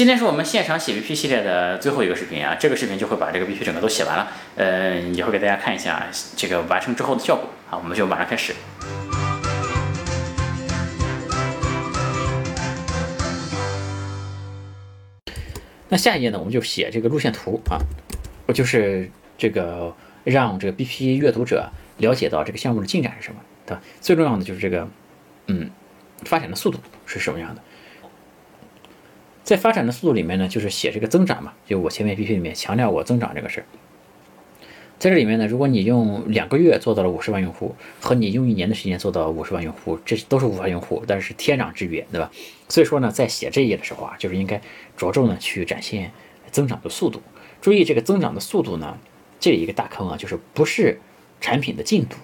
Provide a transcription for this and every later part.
今天是我们现场写 BP 系列的最后一个视频啊，这个视频就会把这个 BP 整个都写完了，呃，也会给大家看一下这个完成之后的效果啊，我们就马上开始。那下一页呢，我们就写这个路线图啊，我就是这个让这个 BP 阅读者了解到这个项目的进展是什么，对吧？最重要的就是这个，嗯，发展的速度是什么样的？在发展的速度里面呢，就是写这个增长嘛，就我前面 BP 里面强调我增长这个事儿。在这里面呢，如果你用两个月做到了五十万用户，和你用一年的时间做到五十万用户，这都是五万用户，但是天壤之别，对吧？所以说呢，在写这一页的时候啊，就是应该着重呢去展现增长的速度。注意这个增长的速度呢，这一个大坑啊，就是不是产品的进度，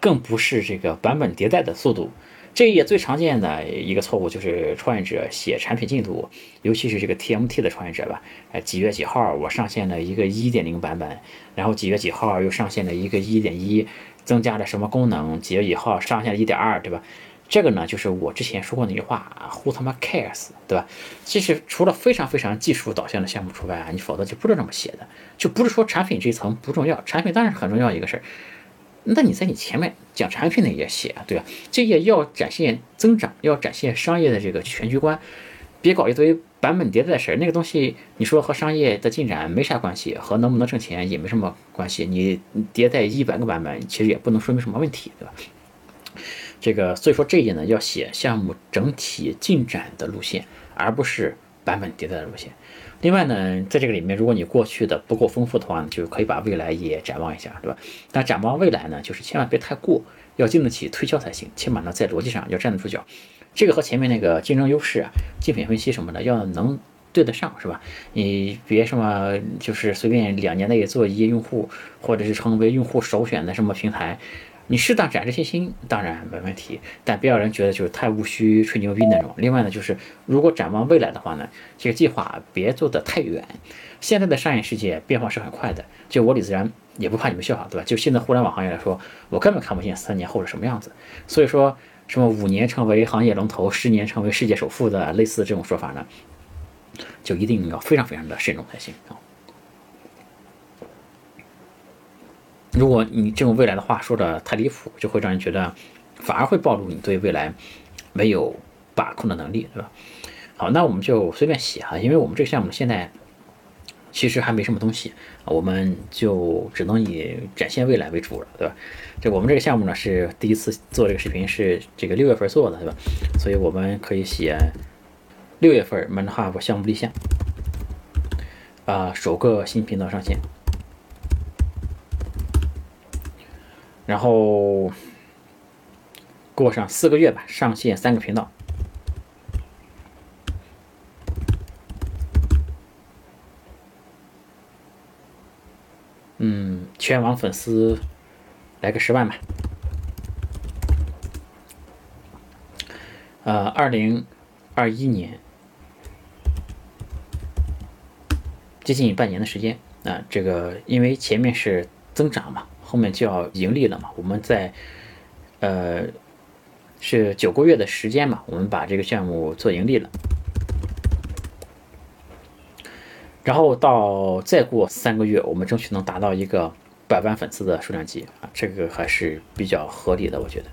更不是这个版本迭代的速度。这一页最常见的一个错误就是创业者写产品进度，尤其是这个 TMT 的创业者吧，哎，几月几号我上线了一个一点零版本，然后几月几号又上线了一个一点一，增加了什么功能？几月几号上线了一点二，对吧？这个呢，就是我之前说过那句话啊，Who 他妈 cares，对吧？其实除了非常非常技术导向的项目除外啊，你否则就不是这么写的，就不是说产品这一层不重要，产品当然是很重要一个事儿。那你在你前面讲产品的也写啊，对吧？这页要展现增长，要展现商业的这个全局观，别搞一堆版本迭代的事儿。那个东西你说和商业的进展没啥关系，和能不能挣钱也没什么关系。你迭代一百个版本，其实也不能说明什么问题，对吧？这个所以说这一页呢，要写项目整体进展的路线，而不是版本迭代的路线。另外呢，在这个里面，如果你过去的不够丰富的话呢，就可以把未来也展望一下，对吧？那展望未来呢，就是千万别太过，要经得起推敲才行。起码呢，在逻辑上要站得住脚。这个和前面那个竞争优势啊、竞品分析什么的要能对得上，是吧？你别什么就是随便两年内做一亿用户，或者是成为用户首选的什么平台。你适当展示信心，当然没问题，但别让人觉得就是太务虚、吹牛逼那种。另外呢，就是如果展望未来的话呢，这个计划别做得太远。现在的商业世界变化是很快的，就我李自然也不怕你们笑话，对吧？就现在互联网行业来说，我根本看不见三年后是什么样子。所以说什么五年成为行业龙头，十年成为世界首富的类似这种说法呢，就一定要非常非常的慎重才行啊。如果你这种未来的话说的太离谱，就会让人觉得，反而会暴露你对未来没有把控的能力，对吧？好，那我们就随便写哈，因为我们这个项目现在其实还没什么东西，我们就只能以展现未来为主了，对吧？这我们这个项目呢是第一次做这个视频，是这个六月份做的，对吧？所以我们可以写六月份 ManHub 项目立项，啊，首个新频道上线。然后过上四个月吧，上线三个频道。嗯，全网粉丝来个十万吧。呃，二零二一年接近半年的时间啊，这个因为前面是增长嘛。后面就要盈利了嘛？我们在，呃，是九个月的时间嘛？我们把这个项目做盈利了，然后到再过三个月，我们争取能达到一个百万粉丝的数量级啊，这个还是比较合理的，我觉得。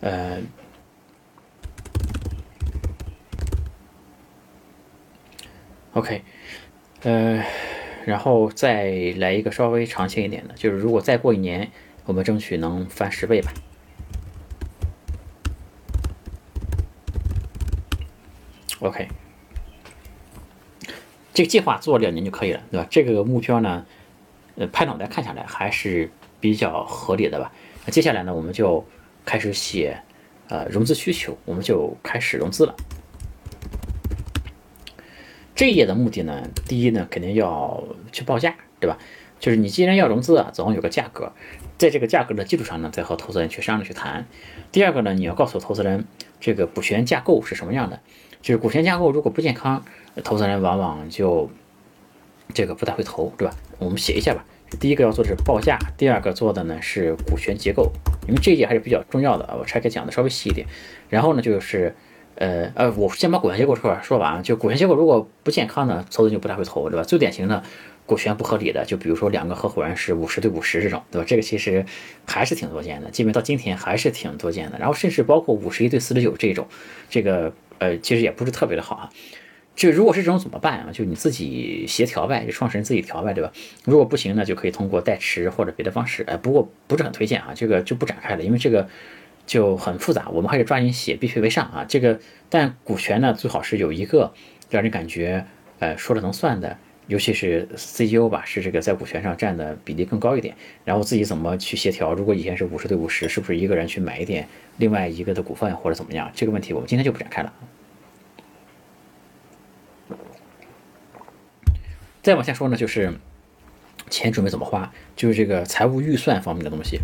呃，OK，呃。然后再来一个稍微长线一点的，就是如果再过一年，我们争取能翻十倍吧。OK，这个计划做两年就可以了，对吧？这个目标呢，呃，拍脑袋看下来还是比较合理的吧。那接下来呢，我们就开始写，呃，融资需求，我们就开始融资了。这一页的目的呢，第一呢，肯定要去报价，对吧？就是你既然要融资啊，总要有个价格，在这个价格的基础上呢，再和投资人去商量去谈。第二个呢，你要告诉投资人这个股权架构是什么样的，就是股权架构如果不健康，投资人往往就这个不太会投，对吧？我们写一下吧。第一个要做的是报价，第二个做的呢是股权结构，因为这一页还是比较重要的啊，我拆开讲的稍微细一点。然后呢就是呃呃，我先把股权结构说说完，就股权结构如果不健康呢，投资就不太会投，对吧？最典型的股权不合理的，就比如说两个合伙人是五十对五十这种，对吧？这个其实还是挺多见的，基本到今天还是挺多见的。然后甚至包括五十一对四十九这种，这个呃其实也不是特别的好啊。这如果是这种怎么办啊？就你自己协调呗，就创始人自己调呗，对吧？如果不行呢，就可以通过代持或者别的方式。哎，不过不是很推荐啊，这个就不展开了，因为这个。就很复杂，我们还是抓紧写，必须为上啊！这个，但股权呢，最好是有一个让人感觉，呃，说了能算的，尤其是 CEO 吧，是这个在股权上占的比例更高一点。然后自己怎么去协调？如果以前是五十对五十，是不是一个人去买一点另外一个的股份，或者怎么样？这个问题我们今天就不展开了。再往下说呢，就是钱准备怎么花，就是这个财务预算方面的东西。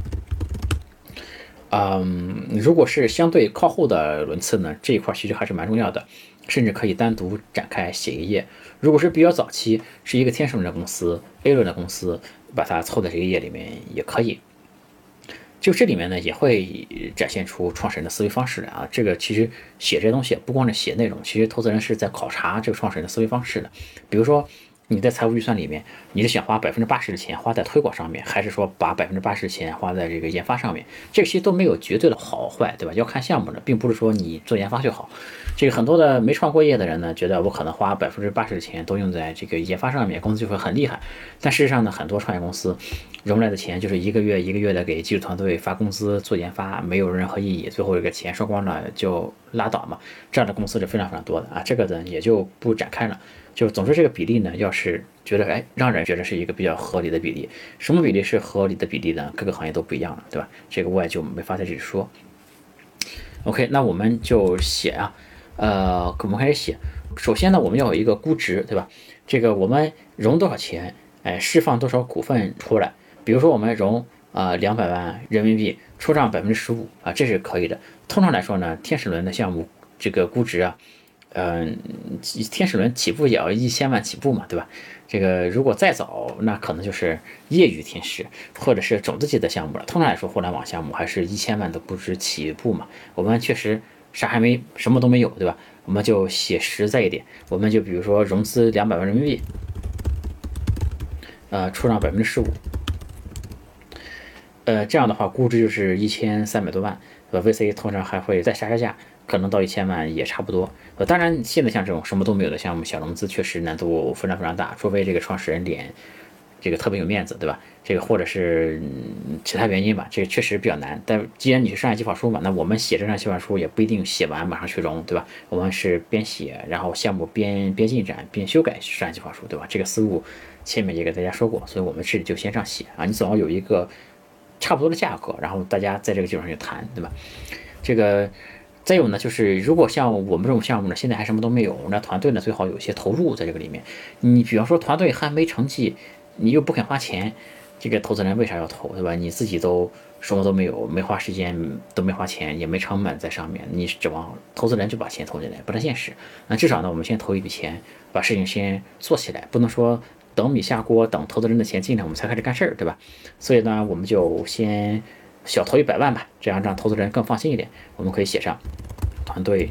嗯，如果是相对靠后的轮次呢，这一块其实还是蛮重要的，甚至可以单独展开写一页。如果是比较早期，是一个天使轮的公司、A 轮的公司，把它凑在这个页里面也可以。就这里面呢，也会展现出创始人的思维方式啊。这个其实写这些东西不光是写内容，其实投资人是在考察这个创始人的思维方式的，比如说。你在财务预算里面，你是想花百分之八十的钱花在推广上面，还是说把百分之八十的钱花在这个研发上面？这些都没有绝对的好坏，对吧？要看项目的，并不是说你做研发就好。这个很多的没创过业的人呢，觉得我可能花百分之八十的钱都用在这个研发上面，公司就会很厉害。但事实上呢，很多创业公司融来的钱就是一个月一个月的给技术团队发工资做研发，没有任何意义，最后这个钱烧光了就拉倒嘛。这样的公司是非常非常多的啊，这个呢也就不展开了。就总之这个比例呢，要是觉得哎，让人觉得是一个比较合理的比例，什么比例是合理的比例呢？各个行业都不一样了，对吧？这个我也就没法在这里说。OK，那我们就写啊，呃，我们开始写。首先呢，我们要有一个估值，对吧？这个我们融多少钱，哎，释放多少股份出来？比如说我们融啊两百万人民币，出账百分之十五啊，这是可以的。通常来说呢，天使轮的项目这个估值啊。嗯，天使轮起步也要一千万起步嘛，对吧？这个如果再早，那可能就是业余天使或者是种子级的项目了。通常来说，互联网项目还是一千万的估值起步嘛。我们确实啥还没，什么都没有，对吧？我们就写实在一点，我们就比如说融资两百万人民币，呃，出让百分之十五，呃，这样的话估值就是一千三百多万，呃，VC 通常还会再杀杀价。可能到一千万也差不多。呃，当然，现在像这种什么都没有的项目，小融资确实难度非常非常大，除非这个创始人脸这个特别有面子，对吧？这个或者是其他原因吧，这个确实比较难。但既然你是商业计划书嘛，那我们写这张计划书也不一定写完马上去融，对吧？我们是边写，然后项目边边进展边修改商业计划书，对吧？这个思路前面也给大家说过，所以我们这里就先这样写啊。你总要有一个差不多的价格，然后大家在这个基础上去谈，对吧？这个。再有呢，就是如果像我们这种项目呢，现在还什么都没有，那团队呢最好有一些投入在这个里面。你比方说团队还没成绩，你又不肯花钱，这个投资人为啥要投，对吧？你自己都什么都没有，没花时间，都没花钱，也没成本在上面，你指望投资人就把钱投进来，不太现实。那至少呢，我们先投一笔钱，把事情先做起来，不能说等米下锅，等投资人的钱进来我们才开始干事儿，对吧？所以呢，我们就先。小投一百万吧，这样让投资人更放心一点。我们可以写上团队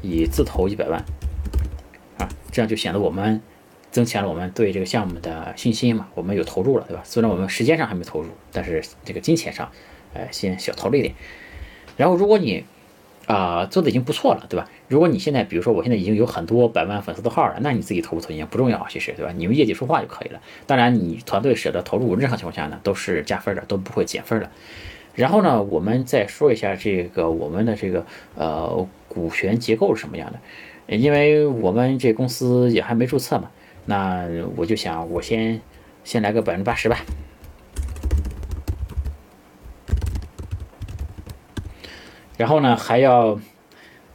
以自投一百万啊，这样就显得我们增强了我们对这个项目的信心嘛。我们有投入了，对吧？虽然我们时间上还没投入，但是这个金钱上，呃，先小投了一点。然后如果你啊，做的已经不错了，对吧？如果你现在，比如说我现在已经有很多百万粉丝的号了，那你自己投不投钱不重要，其实，对吧？你用业绩说话就可以了。当然，你团队舍得投入，任何情况下呢都是加分的，都不会减分的。然后呢，我们再说一下这个我们的这个呃股权结构是什么样的？因为我们这公司也还没注册嘛，那我就想我先先来个百分之八十吧。然后呢，还要，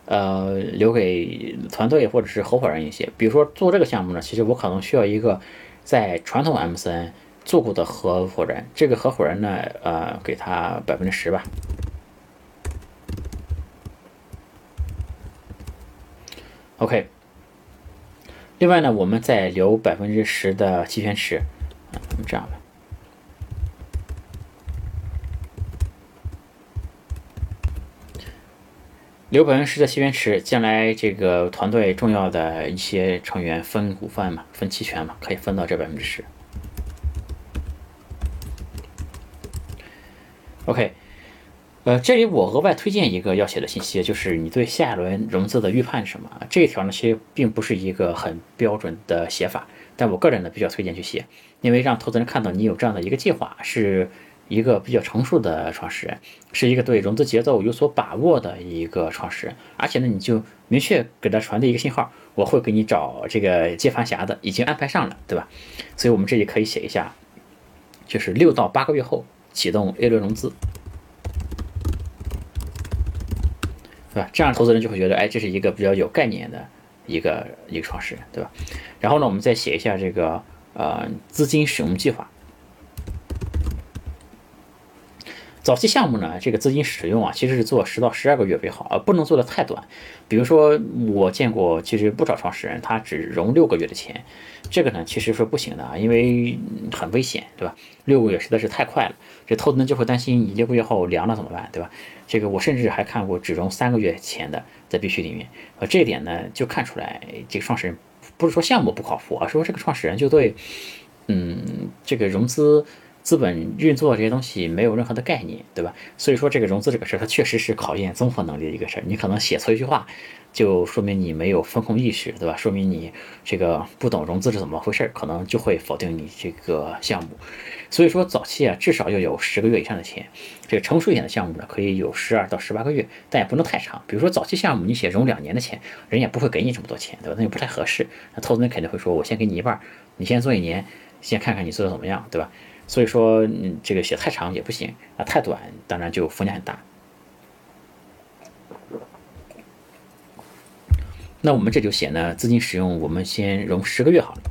呃，留给团队或者是合伙人一些。比如说做这个项目呢，其实我可能需要一个在传统 MCN 做过的合伙人。这个合伙人呢，呃，给他百分之十吧。OK。另外呢，我们再留百分之十的期权池。这样吧。刘鹏是在西园池，将来这个团队重要的一些成员分股份嘛，分期权嘛，可以分到这百分之十。OK，呃，这里我额外推荐一个要写的信息，就是你对下一轮融资的预判是什么？这一条呢，其实并不是一个很标准的写法，但我个人呢比较推荐去写，因为让投资人看到你有这样的一个计划是。一个比较成熟的创始人，是一个对融资节奏有所把握的一个创始人，而且呢，你就明确给他传递一个信号，我会给你找这个接盘侠的，已经安排上了，对吧？所以我们这里可以写一下，就是六到八个月后启动 A 轮融资，对吧？这样投资人就会觉得，哎，这是一个比较有概念的一个一个创始人，对吧？然后呢，我们再写一下这个呃资金使用计划。早期项目呢，这个资金使用啊，其实是做十到十二个月为好，呃，不能做的太短。比如说，我见过其实不少创始人，他只融六个月的钱，这个呢其实是不行的啊，因为很危险，对吧？六个月实在是太快了，这投资人就会担心你六个月后凉了怎么办，对吧？这个我甚至还看过只融三个月钱的，在必须里面，呃，这一点呢就看出来这个创始人不是说项目不靠谱，而是说这个创始人就对，嗯，这个融资。资本运作这些东西没有任何的概念，对吧？所以说这个融资这个事儿，它确实是考验综合能力的一个事儿。你可能写错一句话，就说明你没有风控意识，对吧？说明你这个不懂融资是怎么回事，可能就会否定你这个项目。所以说早期啊，至少要有十个月以上的钱。这个成熟一点的项目呢，可以有十二到十八个月，但也不能太长。比如说早期项目，你写融两年的钱，人也不会给你这么多钱，对吧？那就不太合适。那投资人肯定会说，我先给你一半，你先做一年，先看看你做的怎么样，对吧？所以说，嗯，这个写太长也不行啊，太短当然就风险很大。那我们这就写呢，资金使用我们先融十个月好了。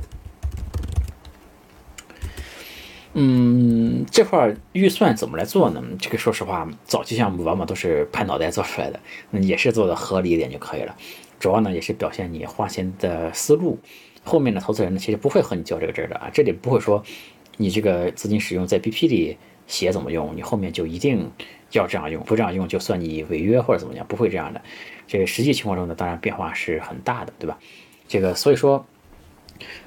嗯，这块预算怎么来做呢？这个说实话，早期项目往往都是拍脑袋做出来的，也是做的合理一点就可以了。主要呢也是表现你花钱的思路。后面的投资人呢，其实不会和你较这个真的啊，这里不会说。你这个资金使用在 BP 里写怎么用，你后面就一定要这样用，不这样用就算你违约或者怎么样，不会这样的。这个实际情况中呢，当然变化是很大的，对吧？这个所以说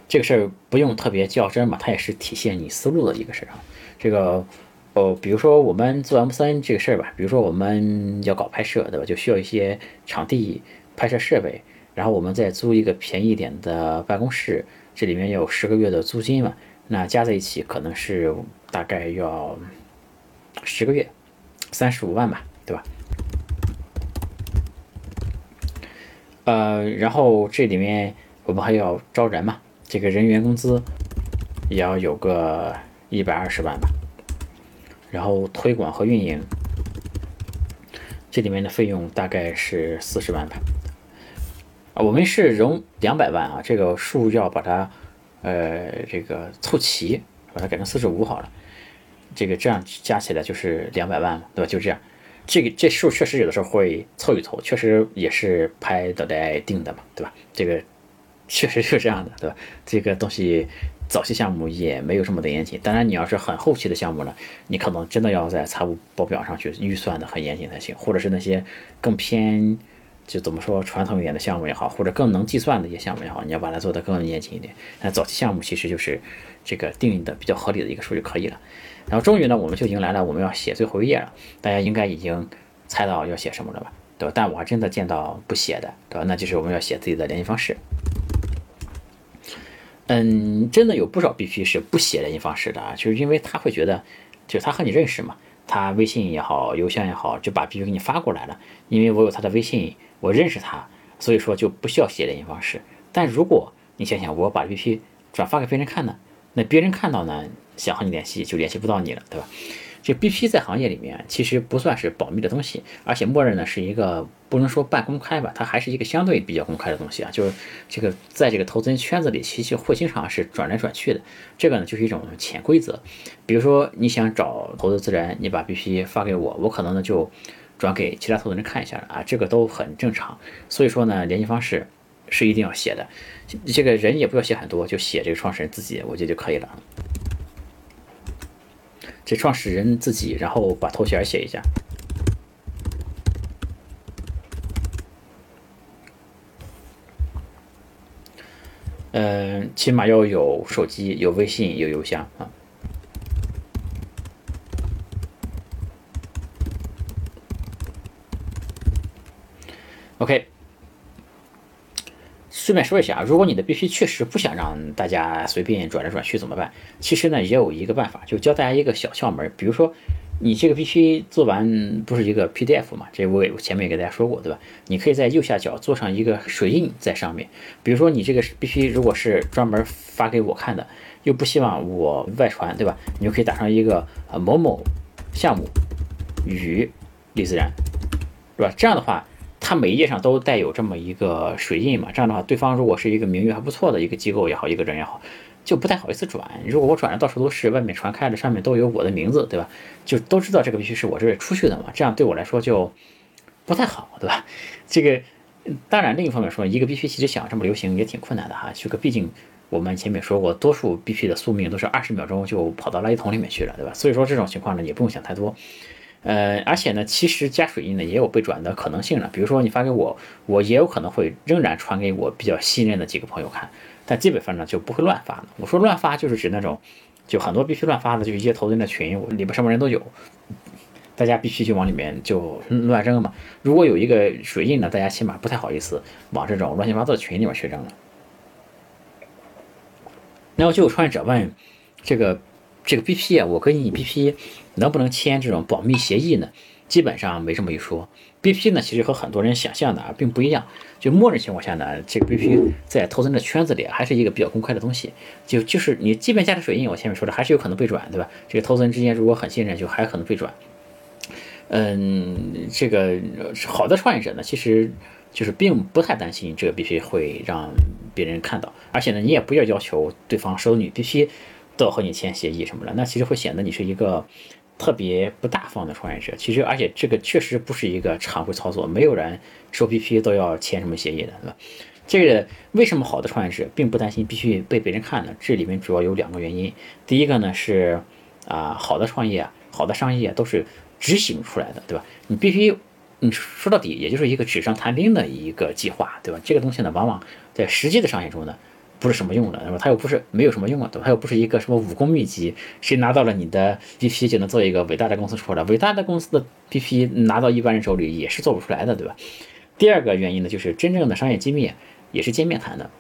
这个事儿不用特别较真嘛，它也是体现你思路的一个事儿啊。这个哦，比如说我们做 M 三这个事儿吧，比如说我们要搞拍摄，对吧？就需要一些场地、拍摄设备，然后我们再租一个便宜一点的办公室，这里面有十个月的租金嘛。那加在一起可能是大概要十个月，三十五万吧，对吧？呃，然后这里面我们还要招人嘛，这个人员工资也要有个一百二十万吧。然后推广和运营，这里面的费用大概是四十万吧。啊，我们是融两百万啊，这个数要把它。呃，这个凑齐，把它改成四十五好了。这个这样加起来就是两百万嘛，对吧？就这样，这个这数确实有的时候会凑一凑，确实也是拍的来定的嘛，对吧？这个确实是这样的，对吧？这个东西早期项目也没有这么的严谨。当然，你要是很后期的项目呢，你可能真的要在财务报表上去预算的很严谨才行，或者是那些更偏。就怎么说，传统一点的项目也好，或者更能计算的一些项目也好，你要把它做得更严谨一点。那早期项目其实就是这个定义的比较合理的一个数就可以了。然后终于呢，我们就迎来了我们要写最后一页了。大家应该已经猜到要写什么了吧？对吧？但我还真的见到不写的，对吧？那就是我们要写自己的联系方式。嗯，真的有不少 BP 是不写联系方式的啊，就是因为他会觉得，就是他和你认识嘛，他微信也好，邮箱也好，就把 BP 给你发过来了，因为我有他的微信。我认识他，所以说就不需要写联系方式。但如果你想想，我把 BP 转发给别人看呢，那别人看到呢，想和你联系就联系不到你了，对吧？这 BP 在行业里面其实不算是保密的东西，而且默认呢是一个不能说半公开吧，它还是一个相对比较公开的东西啊。就是这个在这个投资人圈子里，其实会经常是转来转去的。这个呢就是一种潜规则。比如说你想找投资人，你把 BP 发给我，我可能呢就。转给其他投资人看一下啊这个都很正常。所以说呢联系方式是一定要写的。这个人也不要写很多就写这个创始人自己我觉得就可以了。这创始人自己然后把头衔写一下。嗯起码要有手机有微信有邮箱啊。OK，顺便说一下啊，如果你的 BP 确实不想让大家随便转来转去怎么办？其实呢，也有一个办法，就教大家一个小窍门，比如说。你这个 BP 做完不是一个 PDF 嘛？这我前面也给大家说过，对吧？你可以在右下角做上一个水印在上面。比如说你这个 BP 如果是专门发给我看的，又不希望我外传，对吧？你就可以打上一个呃某某项目与李自然，是吧？这样的话，它每一页上都带有这么一个水印嘛。这样的话，对方如果是一个名誉还不错的一个机构也好，一个人也好。就不太好意思转。如果我转的到处都是，外面传开了，上面都有我的名字，对吧？就都知道这个必须是我这出去的嘛。这样对我来说就不太好，对吧？这个当然，另一方面说，一个 BP 其实想这么流行也挺困难的哈。这个毕竟我们前面说过，多数 BP 的宿命都是二十秒钟就跑到垃圾桶里面去了，对吧？所以说这种情况呢，也不用想太多。呃，而且呢，其实加水印呢也有被转的可能性呢。比如说你发给我，我也有可能会仍然传给我比较信任的几个朋友看。但基本上呢就不会乱发了。我说乱发就是指那种，就很多必须乱发的，就一些投资人的群，里边什么人都有，大家必须就往里面就乱扔嘛。如果有一个水印呢，大家起码不太好意思往这种乱七八糟的群里面去扔了。然后就有创业者问，这个这个 BP 啊，我跟你 BP 能不能签这种保密协议呢？基本上没这么一说。BP 呢，其实和很多人想象的啊并不一样。就默认情况下呢，这个 BP 在投资人的圈子里还是一个比较公开的东西。就就是你即便加了水印，我前面说的还是有可能被转，对吧？这个投资人之间如果很信任，就还可能被转。嗯，这个好的创业者呢，其实就是并不太担心这个 BP 会让别人看到，而且呢，你也不要要求对方收你 BP 都要和你签协议什么的，那其实会显得你是一个。特别不大方的创业者，其实而且这个确实不是一个常规操作，没有人收 BP 都要签什么协议的，对吧？这个为什么好的创业者并不担心必须被别人看呢？这里面主要有两个原因。第一个呢是啊，好的创业、好的商业都是执行出来的，对吧？你必须，你说到底也就是一个纸上谈兵的一个计划，对吧？这个东西呢，往往在实际的商业中呢。不是什么用的，是吧？它又不是没有什么用啊，对吧？它又不是一个什么武功秘籍，谁拿到了你的 BP 就能做一个伟大的公司出来？伟大的公司的 BP 拿到一般人手里也是做不出来的，对吧？第二个原因呢，就是真正的商业机密也是见面谈的，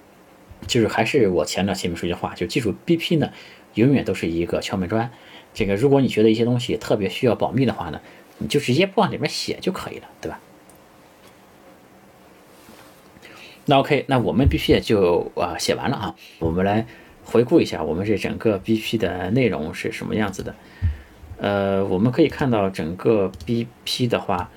就是还是我前段前面说句话，就记住 BP 呢，永远都是一个敲门砖。这个如果你觉得一些东西特别需要保密的话呢，你就直接不往里面写就可以了，对吧？那 OK，那我们 BP 也就啊写完了啊。我们来回顾一下我们这整个 BP 的内容是什么样子的。呃，我们可以看到整个 BP 的话，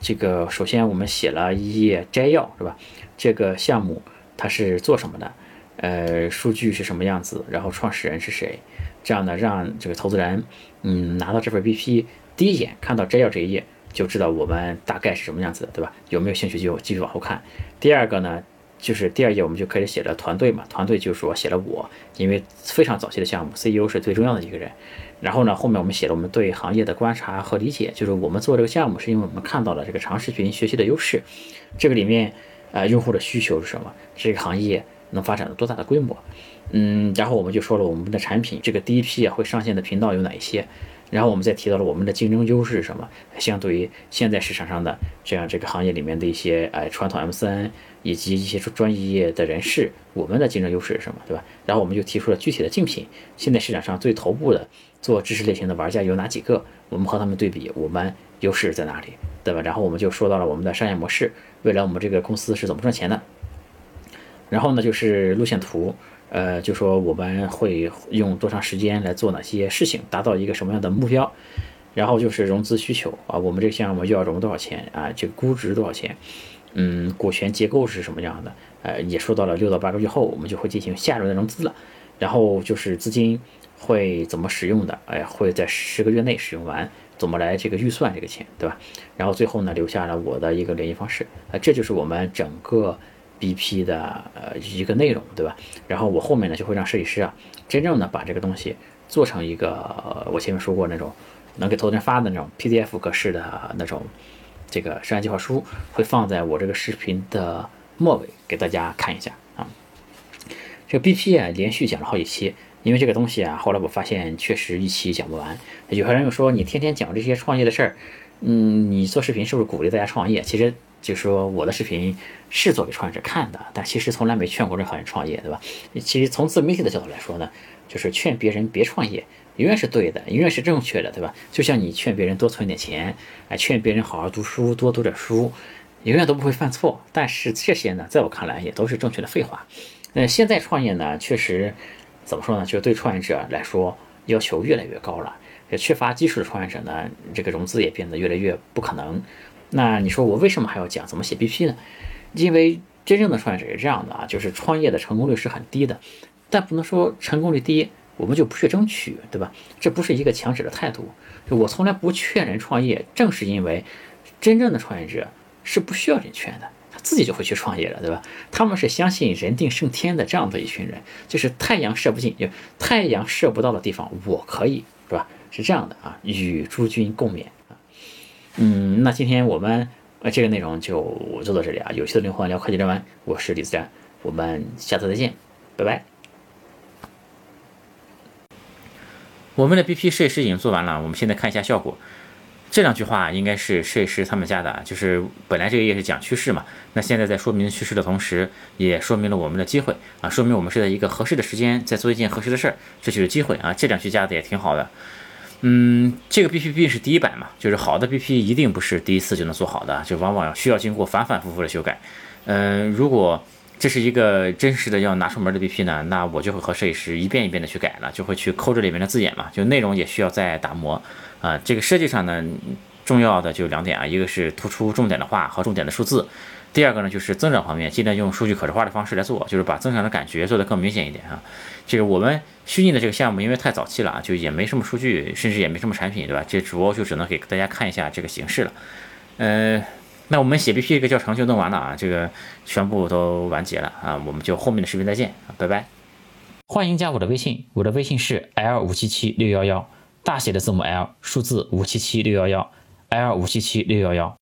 这个首先我们写了一页摘要，是吧？这个项目它是做什么的？呃，数据是什么样子？然后创始人是谁？这样呢，让这个投资人嗯拿到这份 BP，第一眼看到摘要这一页。就知道我们大概是什么样子的，对吧？有没有兴趣就继续往后看。第二个呢，就是第二页我们就开始写了团队嘛，团队就是说写了我，因为非常早期的项目，CEO 是最重要的一个人。然后呢，后面我们写了我们对行业的观察和理解，就是我们做这个项目是因为我们看到了这个长视频学习的优势，这个里面呃用户的需求是什么，这个行业能发展到多大的规模，嗯，然后我们就说了我们的产品，这个第一批啊会上线的频道有哪一些。然后我们再提到了我们的竞争优势是什么？相对于现在市场上的这样这个行业里面的一些哎传统 MCN 以及一些专业的人士，我们的竞争优势是什么？对吧？然后我们就提出了具体的竞品，现在市场上最头部的做知识类型的玩家有哪几个？我们和他们对比，我们优势在哪里？对吧？然后我们就说到了我们的商业模式，未来我们这个公司是怎么赚钱的？然后呢，就是路线图。呃，就说我们会用多长时间来做哪些事情，达到一个什么样的目标，然后就是融资需求啊，我们这个项目要融多少钱啊？这个估值多少钱？嗯，股权结构是什么样的？呃，也说到了六到八个月后，我们就会进行下一轮的融资了。然后就是资金会怎么使用的？哎，会在十个月内使用完，怎么来这个预算这个钱，对吧？然后最后呢，留下了我的一个联系方式啊，这就是我们整个。BP 的呃一个内容，对吧？然后我后面呢就会让设计师啊，真正的把这个东西做成一个我前面说过那种能给投资人发的那种 PDF 格式的那种这个商业计划书，会放在我这个视频的末尾给大家看一下啊。这个 BP 啊，连续讲了好几期，因为这个东西啊，后来我发现确实一期讲不完。有些人又说你天天讲这些创业的事儿，嗯，你做视频是不是鼓励大家创业？其实就说我的视频是做给创业者看的，但其实从来没劝过任何人创业，对吧？其实从自媒体的角度来说呢，就是劝别人别创业，永远是对的，永远是正确的，对吧？就像你劝别人多存点钱，哎，劝别人好好读书，多读点书，永远都不会犯错。但是这些呢，在我看来也都是正确的废话。那现在创业呢，确实怎么说呢？就是对创业者来说要求越来越高了。也缺乏基础的创业者呢，这个融资也变得越来越不可能。那你说我为什么还要讲怎么写 BP 呢？因为真正的创业者是这样的啊，就是创业的成功率是很低的，但不能说成功率低我们就不去争取，对吧？这不是一个强者的态度。就我从来不劝人创业，正是因为真正的创业者是不需要人劝的。他自己就会去创业了，对吧？他们是相信人定胜天的这样的一群人，就是太阳射不进，就太阳射不到的地方，我可以，是吧？是这样的啊，与诸君共勉。嗯，那今天我们呃这个内容就做到这里啊。有趣的灵魂聊会计人文，我是李自然，我们下次再见，拜拜。我们的 BP 设计师已经做完了，我们现在看一下效果。这两句话应该是设计师他们家的，就是本来这个页是讲趋势嘛，那现在在说明趋势的同时，也说明了我们的机会啊，说明我们是在一个合适的时间在做一件合适的事儿，这就是机会啊。这两句加的也挺好的，嗯，这个 BPP 是第一版嘛，就是好的 BP 一定不是第一次就能做好的，就往往需要经过反反复复的修改。嗯，如果这是一个真实的要拿出门的 BP 呢，那我就会和设计师一遍一遍的去改了，就会去抠这里面的字眼嘛，就内容也需要再打磨。啊，这个设计上呢，重要的就两点啊，一个是突出重点的话和重点的数字，第二个呢就是增长方面，尽量用数据可视化的方式来做，就是把增长的感觉做得更明显一点啊。这个我们虚拟的这个项目因为太早期了啊，就也没什么数据，甚至也没什么产品，对吧？这主要就只能给大家看一下这个形式了。呃，那我们写 BP 这个教程就弄完了啊，这个全部都完结了啊，我们就后面的视频再见，拜拜。欢迎加我的微信，我的微信是 L 五七七六幺幺。大写的字母 L，数字五七七六幺幺，L 五七七六幺幺。